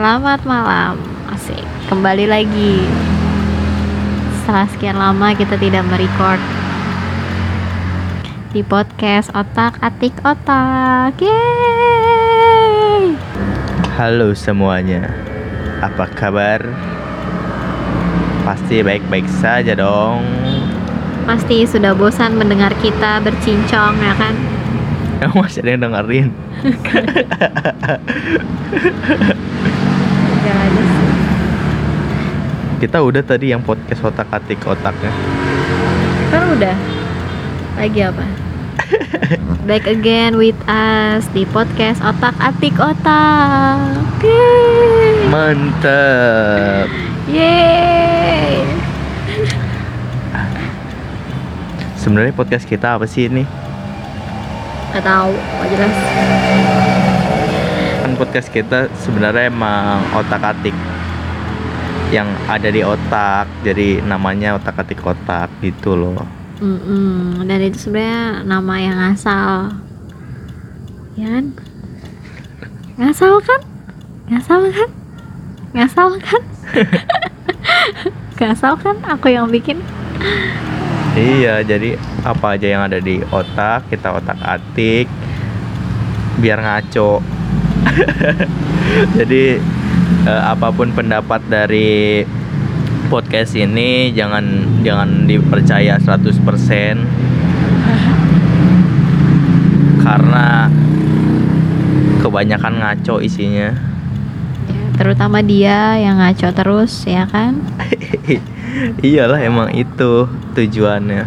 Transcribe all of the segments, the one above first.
Selamat malam. Asik. Kembali lagi. Setelah sekian lama kita tidak merecord di podcast Otak Atik Otak. Yeay. Halo semuanya, apa kabar? Pasti baik-baik saja dong. Pasti sudah bosan mendengar kita bercincong ya kan? Emang masih ada yang dengerin? Udah aja sih. Kita udah tadi yang podcast otak atik otaknya. Kan udah. Lagi apa? Back again with us di podcast Otak Atik Otak. Yeay. Mantep. Yeay. Sebenarnya podcast kita apa sih ini? Gak tahu, gak jelas. Podcast kita sebenarnya emang otak atik yang ada di otak. Jadi namanya otak atik otak gitu loh. Mm-mm. Dan itu sebenarnya nama yang asal, ya kan? Ngasal kan? Ngasal kan? Ngasal kan? Ngasal kan? Aku yang bikin. Iya, jadi apa aja yang ada di otak kita otak atik biar ngaco. jadi eh, apa pun pendapat dari podcast ini jangan jangan dipercaya 100% karena kebanyakan ngaco isinya. Ya, terutama dia yang ngaco terus, ya kan? Iyalah emang itu tujuannya.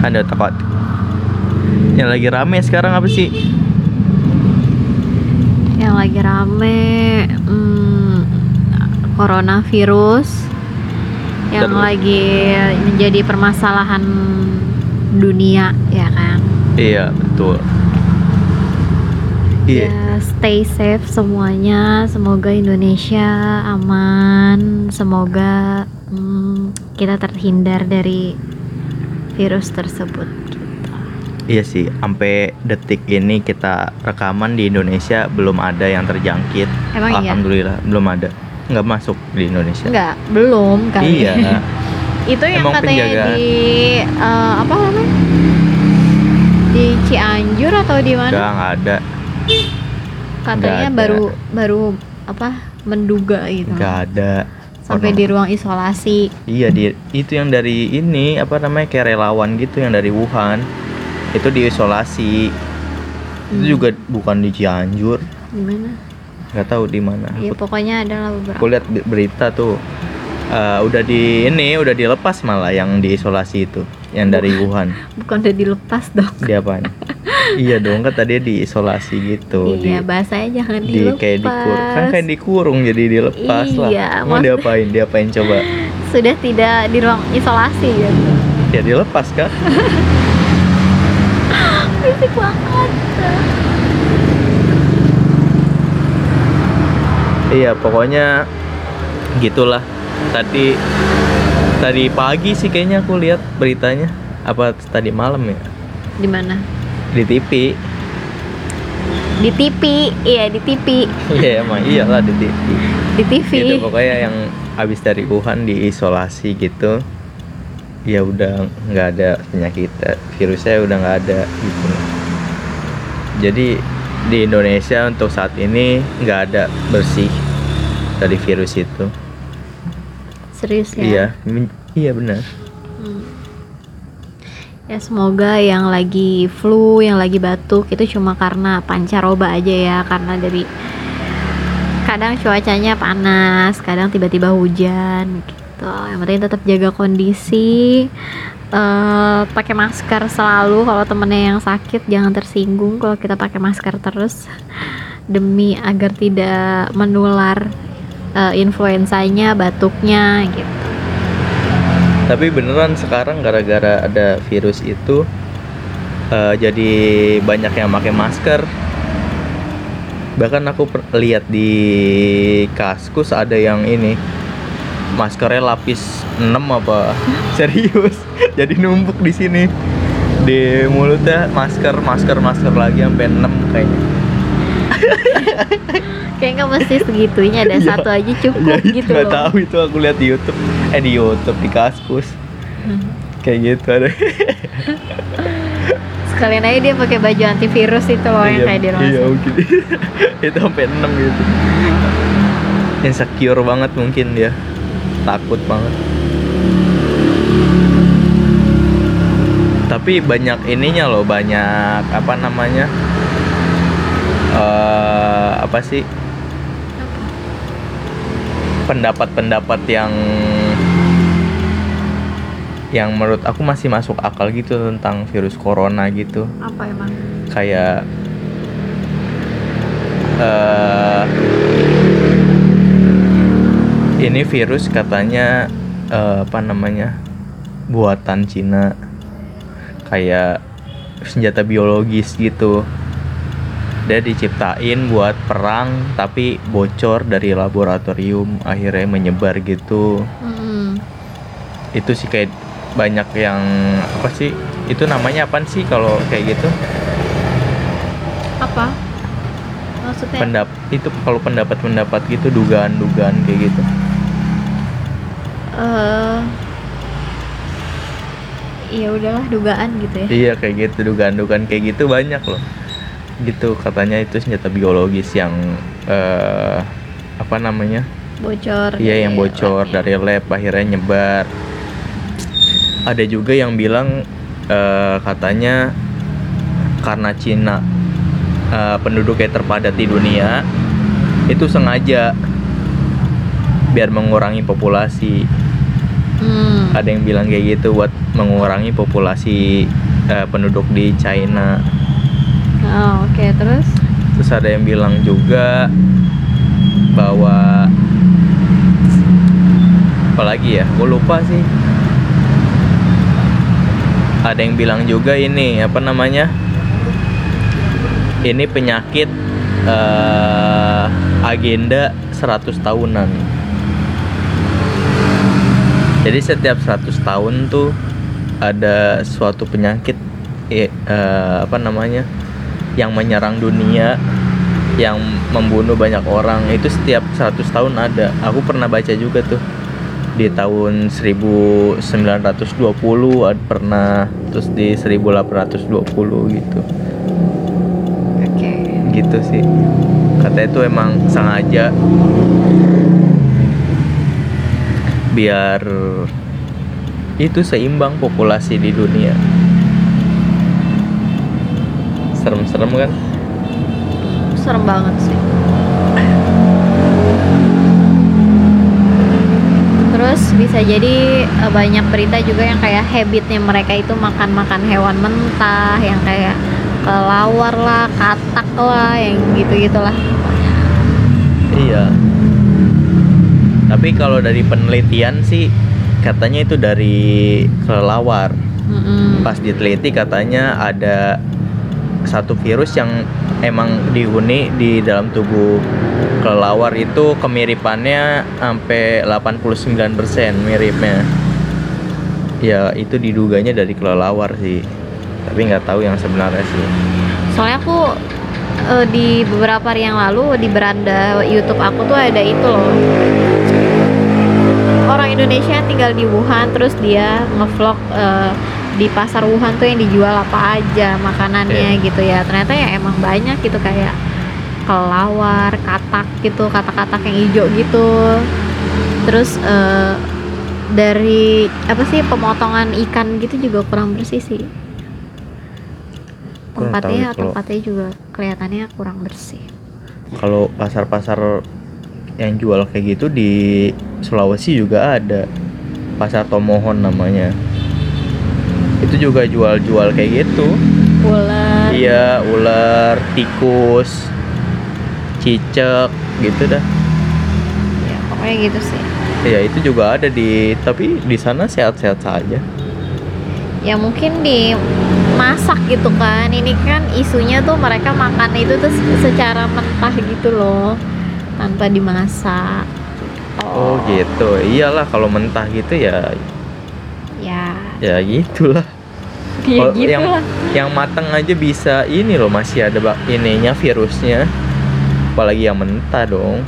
Kan ada takut. Yang lagi rame sekarang apa sih? Yang lagi rame, hmm, coronavirus, yang Terus? lagi menjadi permasalahan dunia, ya kan? Iya betul. Iya. Ya, stay safe semuanya. Semoga Indonesia aman. Semoga hmm, kita terhindar dari virus tersebut. Iya sih. Sampai detik ini kita rekaman di Indonesia belum ada yang terjangkit. Emang iya? Alhamdulillah belum ada. Nggak masuk di Indonesia. Enggak, belum kali. Iya. Itu yang Emang katanya penjagaan. di eh, apa namanya? Di Cianjur atau di mana? Nggak nggak ada. Katanya nggak ada. baru baru apa? Menduga gitu. Nggak ada. Sampai di ruang isolasi. Iya di itu yang dari ini apa namanya kayak relawan gitu yang dari Wuhan itu diisolasi Hmm. itu juga bukan di Cianjur Gimana? nggak tahu di mana Ya pokoknya adalah beberapa. aku lihat di- berita tuh eh, udah di ini udah dilepas malah yang diisolasi itu yang dari Wuhan Bukan udah dilepas dong. diapain iya dong kan tadi diisolasi gitu iya, di bahasanya jangan di dilepas. kayak dikurung kan kayak dikurung jadi dilepas Iya, lah mau diapain diapain coba Sudah tidak di ruang isolasi gitu. ya dilepas kan Berisik banget. Iya pokoknya gitulah tadi tadi pagi sih kayaknya aku lihat beritanya apa tadi malam ya Di mana? di TV Di TV. Iya, di TV. iya emang iyalah di TV Di TV. gitu pokoknya yang habis dari Wuhan diisolasi gitu ya udah nggak ada penyakit virusnya udah nggak ada gitu jadi di Indonesia untuk saat ini nggak ada bersih dari virus itu Serius ya? iya iya benar Hmm. Ya semoga yang lagi flu, yang lagi batuk itu cuma karena pancaroba aja ya, karena dari kadang cuacanya panas, kadang tiba-tiba hujan gitu. Yang penting tetap jaga kondisi, eh, pakai masker selalu. Kalau temennya yang sakit jangan tersinggung kalau kita pakai masker terus demi agar tidak menular eh, influenzanya, batuknya gitu. Tapi beneran sekarang gara-gara ada virus itu eh, jadi banyak yang pakai masker. Bahkan aku lihat di Kaskus ada yang ini maskernya lapis 6 apa? Serius. jadi numpuk di sini. Di mulutnya masker, masker, masker lagi sampai 6 kayaknya. kayak nggak mesti segitunya ada Iya. satu aja cukup ya itu gitu nggak tahu itu aku lihat di YouTube. Eh di YouTube di Kaskus kayak gitu ada. Sekalian aja dia pakai baju antivirus itu loh yang Iya, kayak di rumah iya mungkin. Itu sampai 6 gitu. Insecure banget mungkin dia takut banget. Tapi banyak ininya loh banyak apa namanya eh apa sih? Pendapat-pendapat yang yang menurut aku masih masuk akal gitu tentang virus corona gitu. Apa emang? Kayak eh ini virus katanya eh, apa namanya buatan Cina. Kayak senjata biologis gitu. Dia diciptain buat perang tapi bocor dari laboratorium akhirnya menyebar gitu. Mm-mm. itu sih kayak banyak yang apa sih itu namanya apa sih kalau kayak gitu? Apa? Maksudnya? Pendap itu kalau pendapat-pendapat gitu dugaan-dugaan kayak gitu ya udahlah dugaan gitu ya. Iya kayak gitu dugaan-dugaan kayak gitu banyak loh. Gitu katanya itu senjata biologis yang eh apa namanya? Bocor iya yang bocor labnya. dari lab akhirnya nyebar. Ada juga yang bilang eh, katanya karena Cina eh, penduduknya terpadat di dunia itu sengaja biar mengurangi populasi Hmm. ada yang bilang kayak gitu buat mengurangi populasi eh, penduduk di China. Oh, oke terus? Terus ada yang bilang juga bahwa apalagi ya gue lupa sih. Ada yang bilang juga ini apa namanya? Ini penyakit eh, agenda 100 tahunan jadi setiap 100 tahun tuh ada suatu penyakit eh, eh, apa namanya yang menyerang dunia yang membunuh banyak orang. Itu setiap 100 tahun ada. Aku pernah baca juga tuh. Di tahun 1920 ada pernah. Terus di 1820 gitu. Oke. Gitu sih. Katanya itu emang sengaja biar itu seimbang populasi di dunia. Serem-serem kan? Serem banget sih. Terus bisa jadi eh, banyak berita juga yang kayak habitnya mereka itu makan-makan hewan mentah yang kayak kelawar lah katak lah yang gitu gitulah Iya. Tapi kalau dari penelitian sih katanya itu dari kelelawar. Mm-mm. Pas diteliti katanya ada satu virus yang emang dihuni di dalam tubuh kelelawar itu kemiripannya sampai 89% miripnya. Ya itu diduganya dari kelelawar sih. Tapi nggak tahu yang sebenarnya sih. soalnya aku eh, di beberapa hari yang lalu di beranda YouTube aku tuh ada itu loh orang Indonesia yang tinggal di Wuhan terus dia ngevlog eh, di pasar Wuhan tuh yang dijual apa aja makanannya Iya. gitu ya. Ternyata ya emang banyak gitu kayak kelawar katak gitu katak-katak yang hijau gitu. Terus eh, dari apa sih pemotongan ikan gitu juga kurang bersih sih. Tempatnya ya tempatnya juga kelihatannya kurang bersih. Kalau pasar-pasar yang jual kayak gitu di Sulawesi juga ada. Pasar Tomohon namanya. Itu juga jual-jual kayak gitu. ular Iya, ular, tikus, cicak gitu dah. ya pokoknya gitu sih Ya itu juga ada di tapi di sana sehat-sehat saja. ya mungkin dimasak gitu kan ini kan isunya tuh mereka makan itu tuh secara mentah gitu loh tanpa dimasak Oh gitu. Iyalah kalau mentah gitu ya ya ya gitulah. ya Kalau gitu yang lah yang matang aja bisa ini loh masih ada bak ininya virusnya apalagi yang mentah dong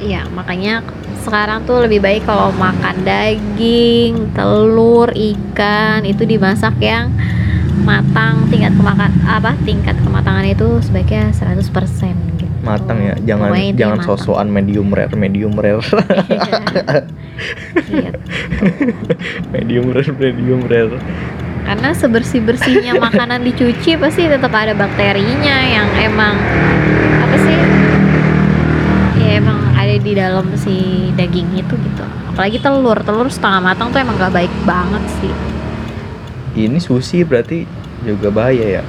Iya, makanya sekarang tuh lebih baik kalau makan daging, telur, ikan itu dimasak yang matang tingkat kemakan apa tingkat kematangan itu sebaiknya 100% gitu. Matang ya jangan Pokoknya jangan sosokan medium rare medium rare Iya. medium rare medium rare Karena sebersih bersihnya makanan dicuci pasti tetap ada bakterinya yang emang apa sih? Ya emang ada di dalam si daging itu gitu. Apalagi telur, telur setengah matang tuh emang gak baik banget sih. ini sushi berarti juga bahaya ya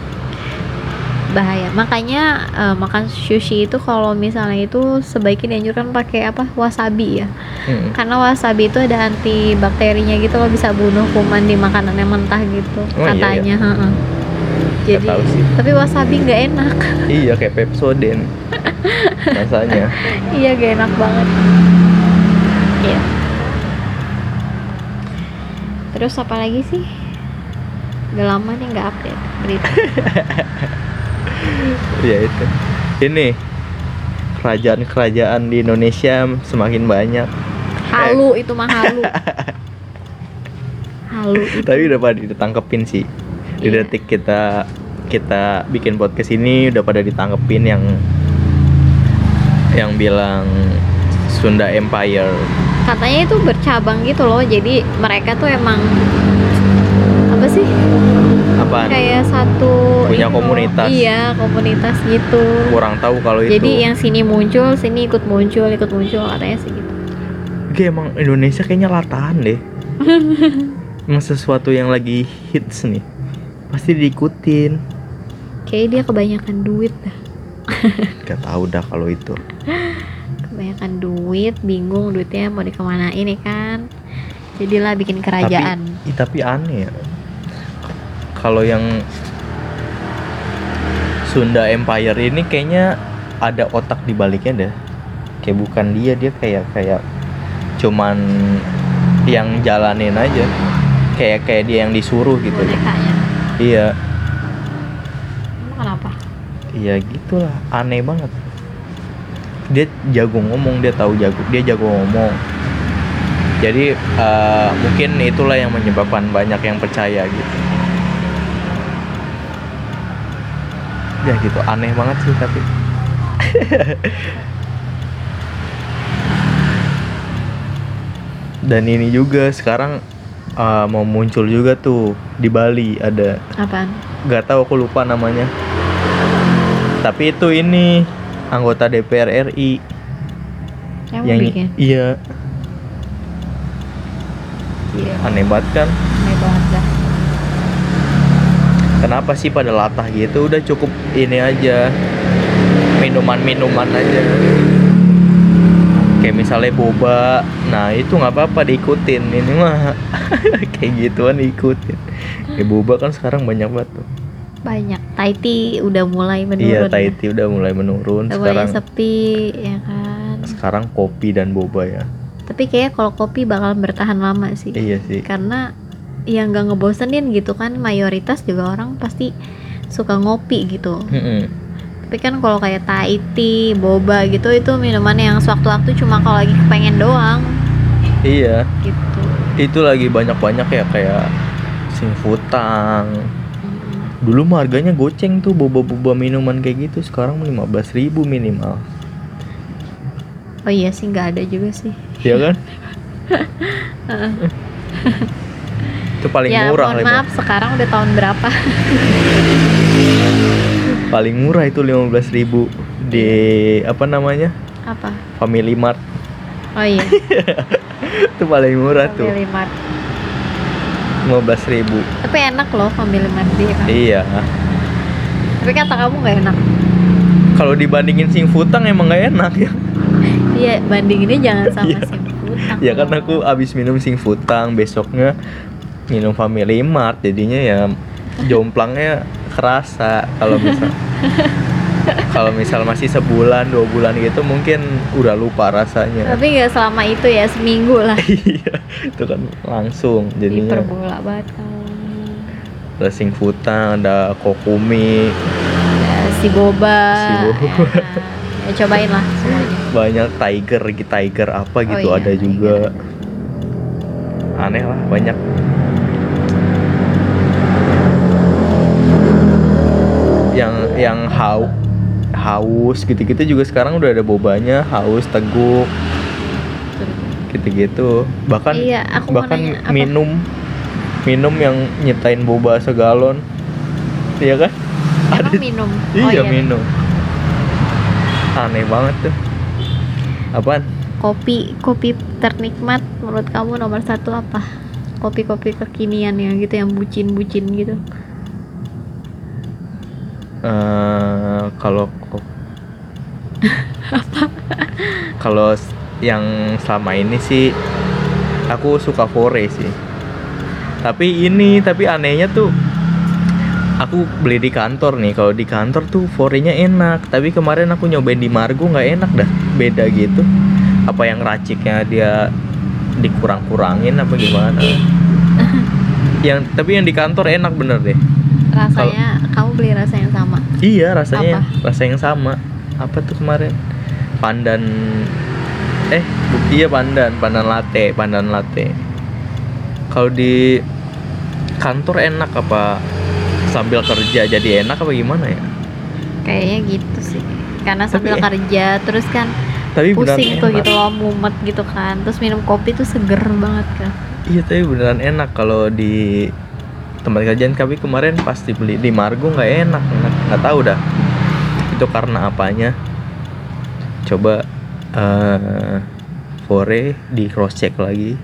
bahaya. Makanya eh, makan sushi itu kalau misalnya itu sebaiknya dianjurkan pakai apa? Wasabi ya. Mm. karena wasabi itu ada antibakterinya gitu loh bisa bunuh kuman di makanan yang mentah gitu Oh, iya, katanya. heeh. Nggak jadi tahu sih. tapi wasabi nggak enak. Iya kayak Pepsodent. Rasanya. Iya gak enak banget. Iya. Terus apa lagi sih? Udah lama nih nggak update berita ya itu. Ini kerajaan-kerajaan di Indonesia semakin banyak. Halu itu mah halu. Halu itu. Tapi udah pada ditangkepin sih. Di Iya. detik kita kita bikin podcast ini udah pada ditangkepin yang yang bilang Sunda Empire. Katanya itu bercabang gitu loh. Jadi mereka tuh emang apa sih apaan? Kayak satu Punya loh. komunitas. iya komunitas gitu. Kurang tahu kalau itu. jadi yang sini muncul sini ikut muncul ikut muncul katanya sih gitu. Kayak emang Indonesia kayaknya latahan deh. Emang sesuatu yang lagi hits nih pasti diikutin. Kayak dia kebanyakan duit dah. Gak tahu dah kalau itu. Kebanyakan duit bingung duitnya mau dikemanain ya kan? Jadilah bikin kerajaan. Tapi, tapi aneh ya. Kalau yang Sunda Empire ini kayaknya ada otak di baliknya deh. Kayak bukan dia, dia kayak kayak cuman yang jalanin aja. Kayak kayak dia yang disuruh gitu. bonekanya Iya, Emang kenapa iya gitulah. Aneh banget. Dia jago ngomong, dia tahu jago, dia jago ngomong. Jadi eh, mungkin itulah yang menyebabkan banyak yang percaya gitu. Ya gitu, aneh banget sih tapi. Dan ini juga sekarang eh, mau muncul juga tuh di Bali ada. Apaan? Nggak tahu aku lupa namanya. Tapi itu ini anggota DPR RI yang, yang bikin? iya. Iya. Aneh banget kan kenapa sih pada latah gitu? Udah cukup ini aja. Minuman-minuman aja. Kayak misalnya boba. Nah itu nggak apa-apa diikutin. Ini mah kayak gituan diikutin. Kayak boba kan sekarang banyak banget tuh. Banyak. Taiti udah mulai menurun iya ya. Tahiti udah mulai menurun. Udah sekarang mulai sepi ya kan? sekarang kopi dan boba ya. Tapi kayaknya kalau kopi bakal bertahan lama sih. Iya sih. Karena yang nggak ngebosenin gitu kan mayoritas juga orang pasti suka ngopi gitu. Mm-mm. tapi kan kalau kayak Thai tea, boba gitu itu minuman yang sewaktu-waktu cuma kalau lagi kepengen doang. Iya. Gitu. Itu lagi banyak-banyak ya kayak singfutang. Dulu mah harganya goceng tuh boba-boba minuman kayak gitu. Sekarang 15.000 ribu minimal. Oh iya sih nggak ada juga sih. Iya kan? itu paling ya murah mohon lima- maaf sekarang udah tahun berapa? Paling murah itu 15.000 ribu Di apa namanya? apa? Family Mart. Oh iya. Itu paling murah tuh. Family Mart. 15.000 ribu. Tapi enak loh Family Mart dia kan Iya. Tapi kata kamu nggak enak. Kalau dibandingin singfutang emang gak enak ya. Iya bandinginnya jangan sama Iya. Simputang Ya kan aku abis minum singfutang Besoknya minum Family Mart Jadinya ya jomplangnya kerasa kalau misal kalau misal masih sebulan dua bulan gitu mungkin udah lupa rasanya. Tapi nggak selama itu ya seminggu lah. Iya itu kan langsung jadinya. Diperbola banget kamu ada ada kokumi. Ya, si boba. Si boba. ya ya cobain lah semuanya. Banyak tiger tiger apa Oh gitu iya, ada tiger. juga. aneh lah banyak yang hau haus gitu-gitu juga sekarang udah ada bobanya haus teguk gitu-gitu. Bahkan Iya, aku bahkan nanya, apa? minum minum yang nyetain boba segalon. Iya kan? Emang minum? Oh iya minum. Aneh banget tuh. Apaan? Kopi kopi ternikmat menurut kamu nomor satu apa? Kopi-kopi kekinian ya gitu yang bucin-bucin gitu Eh, kalau kalau yang selama ini sih aku suka fore sih. Tapi ini tapi anehnya tuh aku beli di kantor nih. Kalau di kantor tuh forenya enak. Tapi kemarin aku nyobain di Margo nggak enak dah. Beda gitu. Apa yang raciknya dia dikurang-kurangin apa gimana? Yang tapi yang di kantor enak bener deh rasanya kamu beli rasa yang sama Iya rasanya Apa? rasa yang sama. Apa tuh kemarin? Pandan eh bu- iya pandan, pandan latte, pandan latte. Kalau di kantor enak apa sambil kerja jadi enak apa gimana ya? kayaknya gitu sih karena sambil Tapi- kerja terus kan Tapi pusing tuh enak. gitu loh mumet gitu kan terus minum kopi tuh seger banget kan Iya tapi beneran enak kalau di tempat kerjaan kami kemarin pasti beli. Di Margo nggak enak nggak, nggak tahu dah. Itu karena apanya? Coba eh fore di cross check lagi.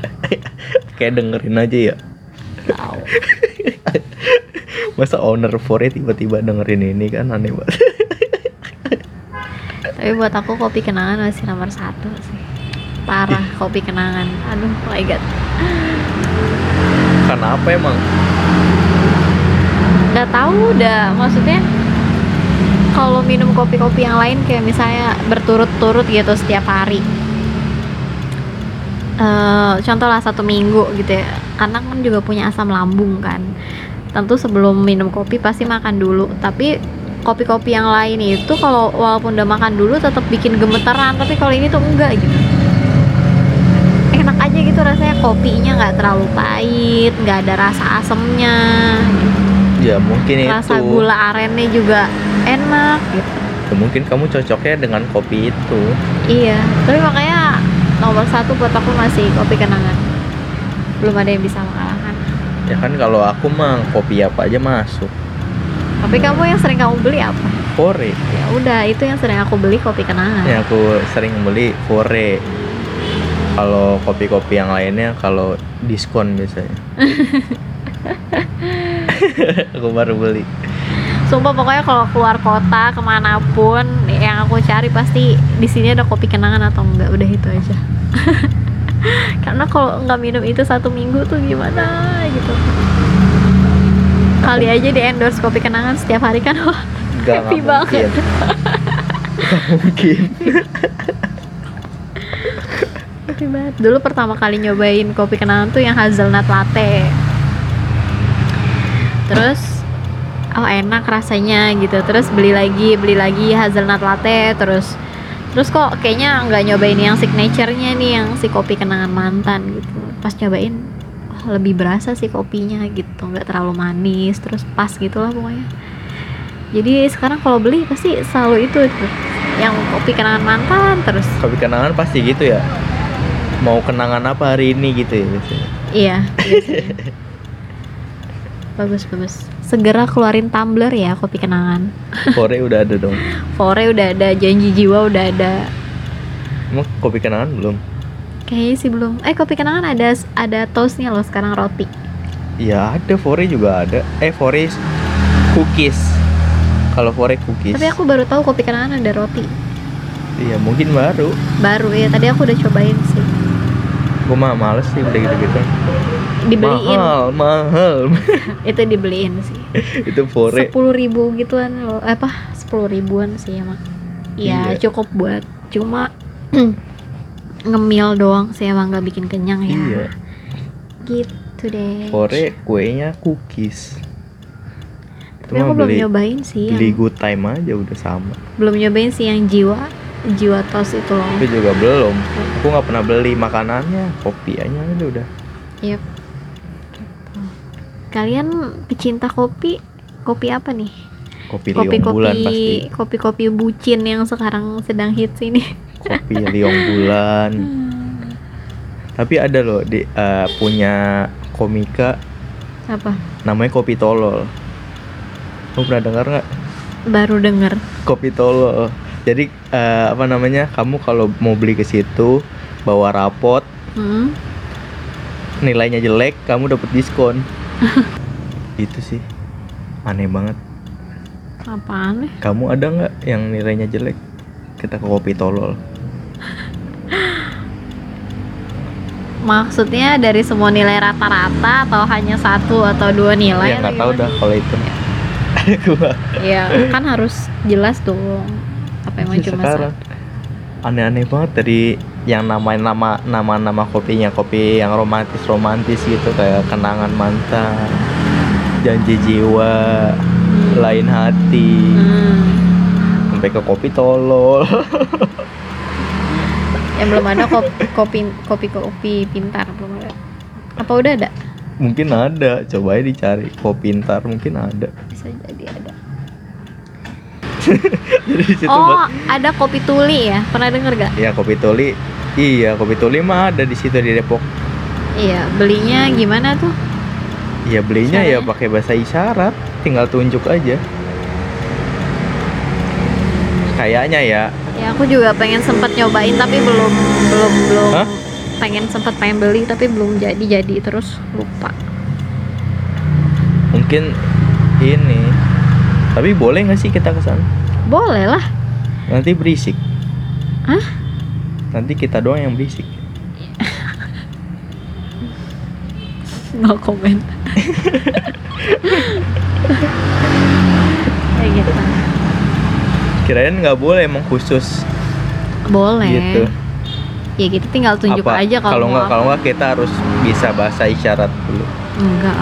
Kayak dengerin aja ya. Masa owner fore tiba-tiba dengerin ini kan aneh banget. Tapi buat aku kopi kenangan masih nomor satu sih. Parah kopi kenangan. Aduh oh my god karena apa emang? Nggak tahu udah maksudnya kalau minum kopi-kopi yang lain kayak misalnya berturut-turut gitu setiap hari. Eh contoh lah satu minggu gitu ya. Karena kan juga punya asam lambung kan. Tentu sebelum minum kopi pasti makan dulu. Tapi kopi-kopi yang lain itu kalau walaupun udah makan dulu tetap bikin gemeteran. Tapi kalau ini tuh enggak gitu enak aja gitu rasanya kopinya nggak terlalu pahit nggak ada rasa asemnya. Ya mungkin rasa itu. gula arennya juga enak gitu. Ya, mungkin kamu cocoknya dengan kopi itu. Iya tapi makanya nomor satu buat aku masih kopi kenangan. Belum ada yang bisa mengalahkan. Ya kan kalau aku mah kopi apa aja masuk. Tapi kamu yang sering kamu beli apa? Fore. Ya udah itu yang sering aku beli kopi kenangan. Ya aku sering beli fore. Kalau kopi-kopi yang lainnya kalau diskon biasanya. aku baru beli. sumpah pokoknya kalau keluar kota ke mana pun yang aku cari pasti di sini ada kopi kenangan atau enggak udah itu aja karena kalau nggak minum itu satu minggu tuh gimana gitu kali aja di endorse kopi kenangan setiap hari kan wah Happy banget. mungkin. Happy banget. Dulu pertama kali nyobain kopi kenangan tuh yang hazelnut latte. Terus oh enak rasanya gitu. Terus beli lagi, beli lagi hazelnut latte terus terus kok kayaknya nggak nyobain yang signaturenya nih yang si kopi kenangan mantan gitu. Pas nyobain wah, lebih berasa sih kopinya gitu, nggak terlalu manis, terus pas gitu lah pokoknya. Jadi sekarang kalau beli pasti selalu itu tuh yang kopi kenangan mantan terus Kopi kenangan pasti gitu ya. Mau kenangan apa hari ini gitu ya biasanya. Iya. biasanya. bagus bagus. Segera keluarin tumbler ya kopi kenangan. Fore udah ada dong. Fore udah ada, janji jiwa udah ada. Emang kopi kenangan belum? Kayaknya sih belum. Eh kopi kenangan ada ada toastnya loh sekarang roti. Ya ada Fore juga ada. Eh Fore cookies. Kalau Fore cookies. Tapi aku baru tahu kopi kenangan ada roti. Iya mungkin baru. Baru ya. Tadi aku udah cobain sih. Gue mah males sih udah gitu-gitu. Dibeliin. Mahal, mahal. Itu dibeliin sih. itu Fore. Sepuluh ribu gituan loh. Eh, apa? Sepuluh ribuan sih emang. Iya Iya. cukup buat cuma ngemil doang sih emang nggak bikin kenyang ya. Iya. Gitu deh. Fore kuenya cookies. Tapi aku belum beli nyobain sih beli yang, good time aja udah sama belum nyobain sih yang jiwa jiwa tos itu loh. itu juga belum aku nggak pernah beli makanannya kopi aja aja udah Yep. Kalian pecinta kopi? Kopi apa nih? kopi, Kopi liong bulan kopi pasti kopi kopi bucin yang sekarang sedang hits ini. kopi liong bulan tapi ada loh di eh, punya komika Apa? namanya kopi tolol kamu pernah dengar nggak Baru denger. kopi tolol jadi eh, apa namanya kamu kalau mau beli ke situ bawa rapot Hmm? nilainya jelek kamu dapat diskon itu sih aneh banget Apaan nih? kamu ada nggak yang nilainya jelek kita ke kopi tolol Maksudnya dari semua nilai rata-rata atau hanya satu atau dua nilai? ya nggak tahu dah kalau itu Gua Ya kan harus jelas dong. Apa emang cuma sekarang aneh-aneh banget dari yang nama nama nama nama kopinya kopi yang romantis romantis gitu kayak kenangan mantan janji jiwa Hmm. lain hati Hmm. sampai ke kopi tolol Yang belum ada kopi kopi kopi kopi pintar belum ada. Apa udah ada? mungkin ada coba aja dicari kopi pintar mungkin ada Bisa jadi ada. jadi di situ Oh, buat ada kopi tuli ya? Pernah denger gak? ya kopi tuli iya kopi tuli mah ada di situ di Depok Iya, belinya gimana tuh? ya belinya ya Caranya? pakai bahasa isyarat tinggal tunjuk aja kayaknya ya Ya aku juga pengen sempet nyobain tapi belum belum belum Hah? pengen sempet pengen beli tapi belum jadi jadi terus lupa. mungkin ini tapi boleh nggak sih kita ke sana Boleh lah. nanti berisik Hah? nanti kita doang yang berisik No komen. Kayak gitu. kirain nggak boleh emang khusus Boleh. gitu Ya gitu tinggal tunjuk Apa- aja kalau nggak kalau nggak kita harus bisa bahasa isyarat dulu Enggak.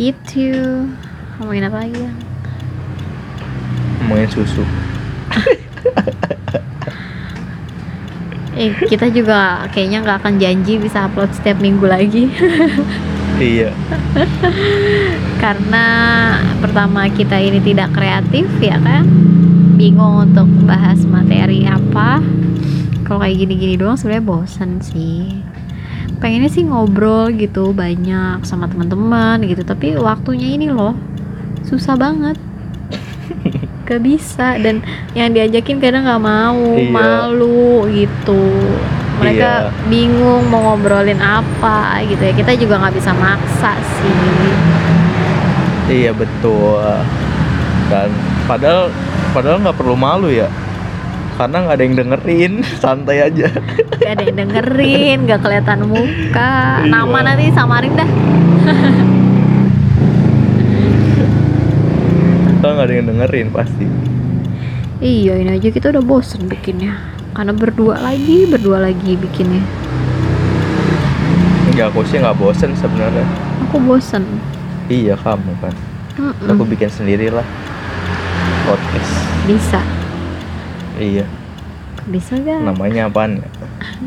Gitu. Ngomongin apa lagi ya? ngomongin susu Eh, kita juga kayaknya nggak akan janji bisa upload setiap minggu lagi. iya Karena pertama kita ini tidak kreatif ya kan. Bingung untuk bahas materi apa. Kalau kayak gini-gini doang sebenarnya bosan sih. Pengennya sih ngobrol gitu banyak sama teman-teman gitu, tapi waktunya ini loh susah banget. Gak bisa dan yang diajakin kadang nggak mau, Iya. malu gitu. Mereka Iya. bingung mau ngobrolin apa gitu ya. Kita juga nggak bisa maksa sih. iya betul dan padahal padahal nggak perlu malu ya karena nggak ada yang dengerin santai aja Gak ada yang dengerin, gak kelihatan muka. Iya. Nama nanti samarin dah. kalau nggak ada yang dengerin pasti Iya, ini aja kita udah bosen bikinnya. Karena berdua lagi, berdua lagi bikinnya. nggak aku sih nggak bosen sebenarnya Aku bosen. iya kamu kan Mm-mm. aku bikin sendiri lah podcast Bisa, iya bisa gak? namanya apaan?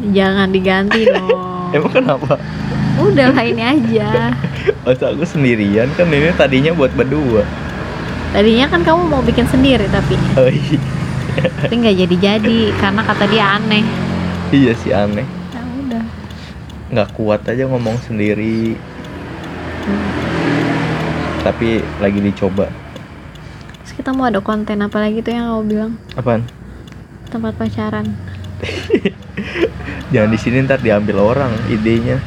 Jangan diganti dong. emang kenapa Udah lah ini aja. masa aku sendirian kan ini tadinya buat berdua Tadinya kan kamu mau bikin sendiri tapi oh, iya. tapi nggak jadi-jadi karena kata dia aneh. iya sih aneh Ya udah. nggak kuat aja ngomong sendiri tapi lagi dicoba Terus kita mau ada konten apa lagi tuh yang kamu bilang apaan tempat pacaran. jangan di sini ntar diambil orang idenya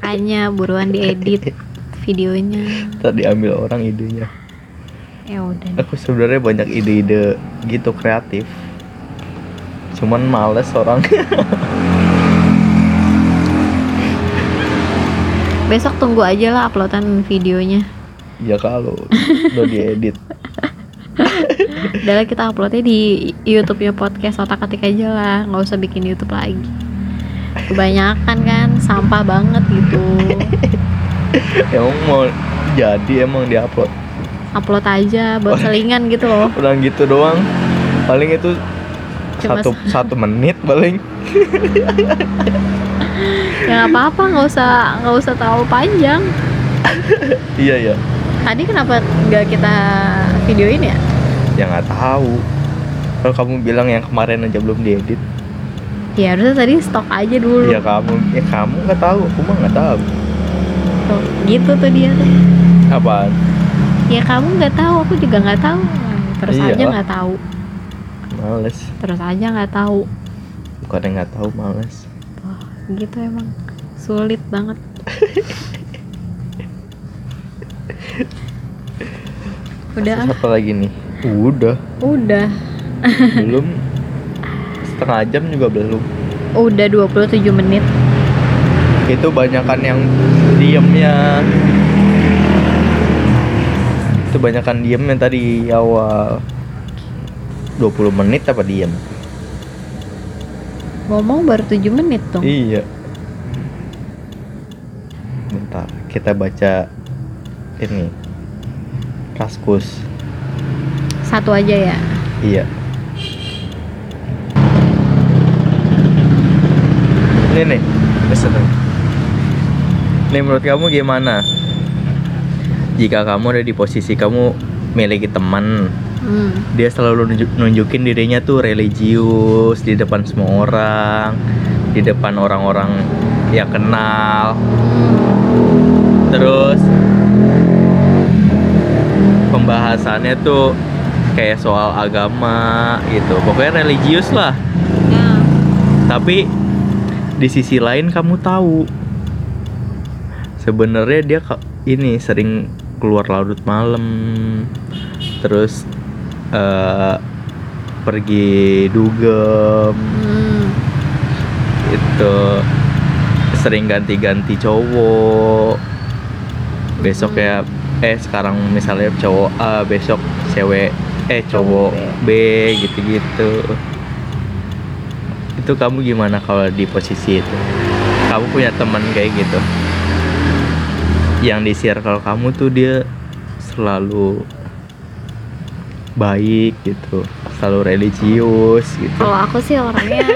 Hanya buruan diedit videonya. ntar diambil orang idenya Ya udah. aku sebenarnya banyak ide-ide gitu kreatif cuman males orang Besok tunggu aja lah uploadan videonya. ya kalau udah diedit Udah lah, kita uploadnya di YouTube-nya podcast otak atik aja lah, nggak usah bikin YouTube lagi. kebanyakan kan sampah banget gitu. Emang mau jadi emang diupload? Upload aja buat selingan gitu loh. Udah gitu doang. Paling itu Cuma satu satu menit paling. Ya nggak apa-apa nggak usah nggak usah terlalu panjang. Iya ya tadi kenapa nggak kita videoin ya ya nggak tahu. Kalau kamu bilang yang kemarin aja belum diedit. Ya harusnya tadi stok aja dulu. Ya kamu ya kamu nggak tahu aku mah nggak tahu. Tuh, gitu tuh dia tuh apaan? Ya kamu nggak tahu aku juga nggak tahu. Terus Iya. aja nggak tahu. Males. Terus aja nggak tahu. Bukan yang nggak tahu males. Wah, gitu emang. Sulit banget. Udah ah, apa lagi nih udah. Udah. Belum. Setengah jam juga belum. Udah 27 menit. Itu banyakan yang diemnya. Itu banyakan diemnya tadi awal. 20 menit apa diem? Ngomong baru 7 menit dong. Iya. Bentar kita baca ini. Raskus satu aja ya? Iya. Ini nih listen. nih menurut kamu gimana? Jika kamu ada di posisi kamu miliki teman hmm. dia selalu nunjuk- nunjukin dirinya tuh religius di depan semua orang di depan orang-orang yang kenal. Terus pembahasannya tuh kayak soal agama gitu. Pokoknya religius lah. Ya. Tapi di sisi lain kamu tahu. Sebenarnya dia ini sering keluar larut malam. Terus eh, pergi dugem. Hmm. itu sering ganti-ganti cowok. Besok ya eh sekarang misalnya cowok A besok cewek eh cowok B gitu-gitu. Itu kamu gimana kalau di posisi itu? Kamu punya teman kayak gitu? Yang di circle kamu tuh dia selalu baik gitu selalu religius gitu. Kalau aku sih orangnya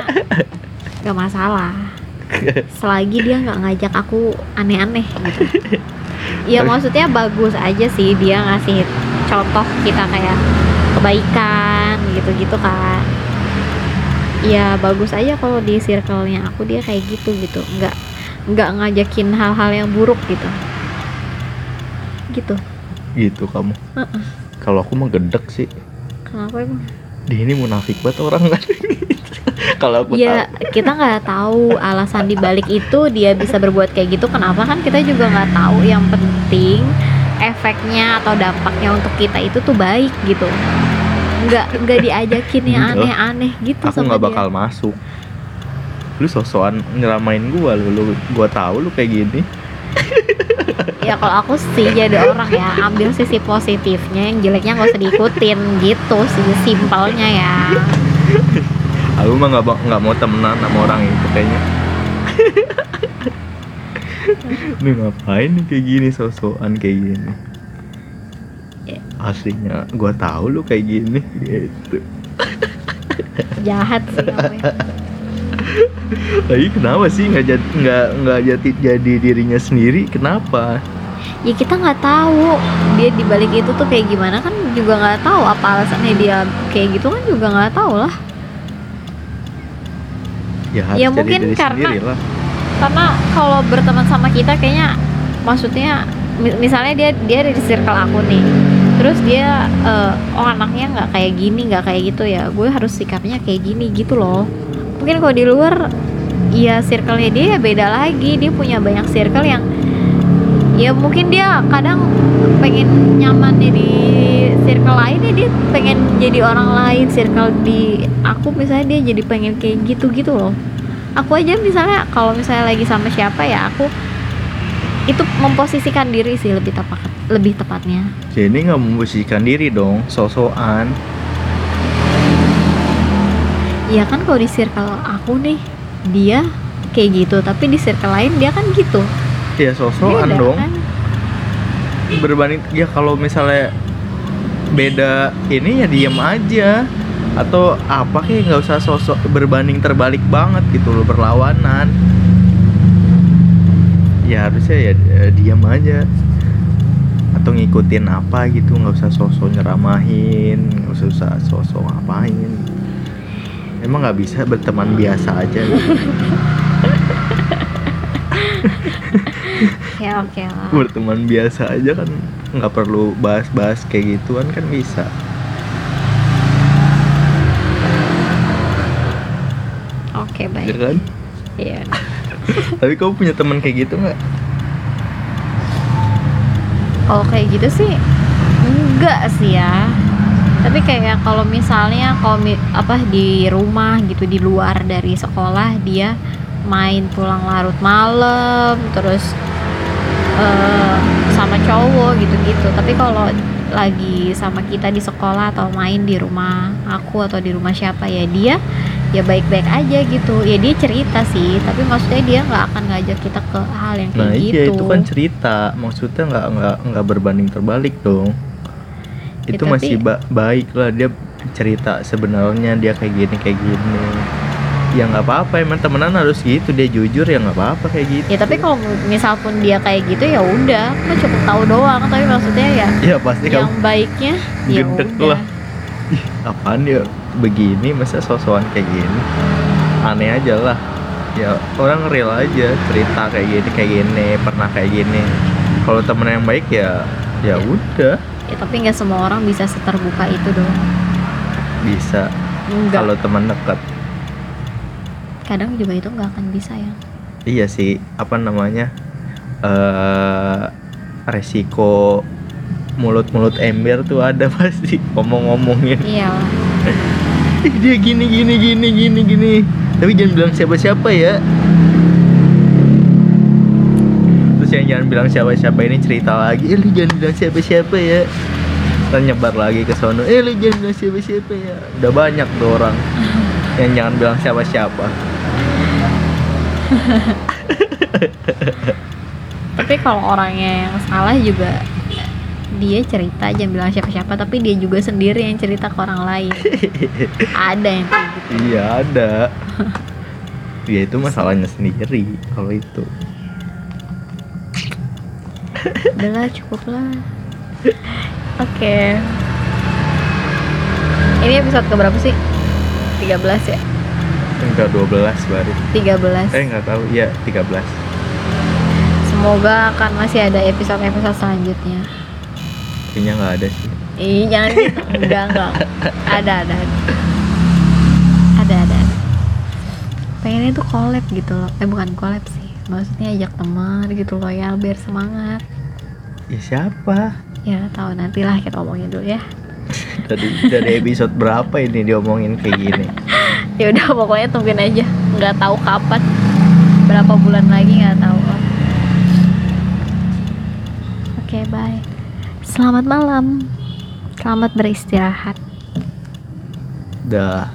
nggak masalah. Selagi dia nggak ngajak aku aneh-aneh gitu. Ya maksudnya bagus aja sih dia ngasih contoh kita kayak kebaikan gitu-gitu kan ya bagus aja kalau di circle-nya aku dia kayak gitu gitu. Nggak nggak ngajakin hal-hal yang buruk gitu. Gitu. Gitu kamu. Heeh. kalau aku mah gedek sih. Kenapa emang? Dia ini munafik banget orang kan kalau aku ya tahu. kita nggak tahu alasan dibalik itu dia bisa berbuat kayak gitu. Kenapa? Kan kita juga nggak tahu. Yang penting efeknya atau dampaknya untuk kita itu tuh baik gitu. Nggak nggak diajakin yang Enggak. aneh-aneh gitu aku nggak dia. bakal masuk. Lu sosokan ngeramain gua lu, lu gua tahu lu kayak gini. Ya kalau aku sih jadi orang ya ambil sisi positifnya yang jeleknya nggak usah diikutin gitu sih simpelnya ya. Aku mah nggak nggak mau temenan sama orang itu kayaknya lu ngapain nih kayak gini sosokan kayak gini? Ya. aslinya gua tahu lu kayak gini. Gitu. Jahat sih. Lagi kenapa sih nggak jadi nggak nggak jadi jadi dirinya sendiri? Kenapa? Ya kita nggak tahu. Dia dibalik itu tuh kayak gimana kan juga nggak tahu. Apa alasannya dia kayak gitu kan juga nggak tahu lah. Ya Ya, mungkin karena- lah karena kalau berteman sama kita kayaknya maksudnya mi- misalnya dia dia ada di circle aku nih terus dia eh, oh anaknya nggak kayak gini nggak kayak gitu ya gue harus sikapnya kayak gini gitu loh. Mungkin kalau di luar ya circle-nya dia ya beda lagi dia punya banyak circle yang ya mungkin dia kadang pengen nyaman di circle lain ya dia pengen jadi orang lain circle di aku misalnya dia jadi pengen kayak gitu gitu loh aku aja misalnya kalau misalnya lagi sama siapa ya aku itu memposisikan diri sih lebih tepat lebih tepatnya. Jadi nggak memposisikan diri dong sosokan ya kan kalau di circle aku nih dia kayak gitu tapi di circle lain dia kan gitu. Ya sosokan dong. kan? berbanding ya kalau misalnya beda ini ya diem aja atau apa kayak nggak usah sosok berbanding terbalik banget gitu loh berlawanan. Ya harusnya ya eh, diam aja. Atau ngikutin apa gitu nggak usah sosok nyeramahin nggak usah usah sosok ngapain. Emang nggak bisa berteman biasa aja. Gitu. ya oke lah. Berteman biasa aja kan nggak perlu bahas-bahas kayak gituan kan bisa oke ya baik kan? Iya. Tapi kamu punya teman kayak gitu nggak? Kalau kayak gitu sih enggak sih ya. Tapi kayak kalau misalnya kalau mi- apa di rumah gitu di luar dari sekolah dia main pulang larut malam terus eh, sama cowok gitu-gitu. Tapi kalau lagi sama kita di sekolah atau main di rumah aku atau di rumah siapa ya dia ya baik-baik aja gitu. Ya dia cerita sih tapi maksudnya dia nggak akan ngajak kita ke hal yang kayak nah gitu iya itu kan cerita. Maksudnya nggak nggak nggak berbanding terbalik dong. Ya, itu tapi- masih ba- baik lah dia cerita sebenarnya dia kayak gini kayak gini. Ya nggak apa-apa emang temenan harus gitu. Dia jujur ya nggak apa-apa kayak gitu. Ya tapi kalau misal pun dia kayak gitu ya udah, kan cukup tahu doang. Tapi maksudnya ya ya pasti yang kamu baiknya ya udah. lah. ih apaan dia begini masa sosokan kayak gini aneh aja lah ya orang real aja cerita kayak gini kayak gini pernah kayak gini kalau temen yang baik ya ya Ya. udah Ya tapi nggak semua orang bisa seterbuka itu dong. bisa kalau teman dekat Kadang juga itu nggak akan bisa ya. iya sih apa namanya eh resiko mulut-mulut ember tuh ada pasti ngomong-ngomongin Iya. Dia gini gini gini gini gini. Tapi jangan bilang siapa-siapa ya. Terus yang jangan bilang siapa-siapa ini cerita lagi. Eh lu jangan bilang siapa-siapa ya. Ntar nyebar lagi ke sono. Eh lu jangan bilang siapa-siapa ya. Udah banyak tuh orang yang jangan bilang siapa-siapa. Tapi kalau orangnya yang salah juga dia cerita jangan bilang siapa-siapa tapi dia juga sendiri yang cerita ke orang lain. Ada yang kayak gitu. Iya ada. Ya itu masalahnya sendiri kalau itu. Udahlah cukup lah oke. Ini episode keberapa sih? 13 ya? Enggak 12 baru. 13 eh nggak tahu. Ya 13 semoga akan masih ada episode-episode selanjutnya kayaknya nggak ada sih Ih, jangan gitu. enggak, enggak. Ada, ada. Ada, ada. ada. Pengennya tuh collab gitu loh. Eh, bukan collab sih. Maksudnya ajak teman gitu loh ya, biar semangat. ya siapa Ya, tahu nantilah kita omongin dulu ya. dari dari episode berapa ini diomongin kayak gini Ya udah pokoknya tungguin aja. Nggak tahu kapan. Berapa bulan lagi nggak tahu. Oke, bye. Selamat malam. Selamat beristirahat. dah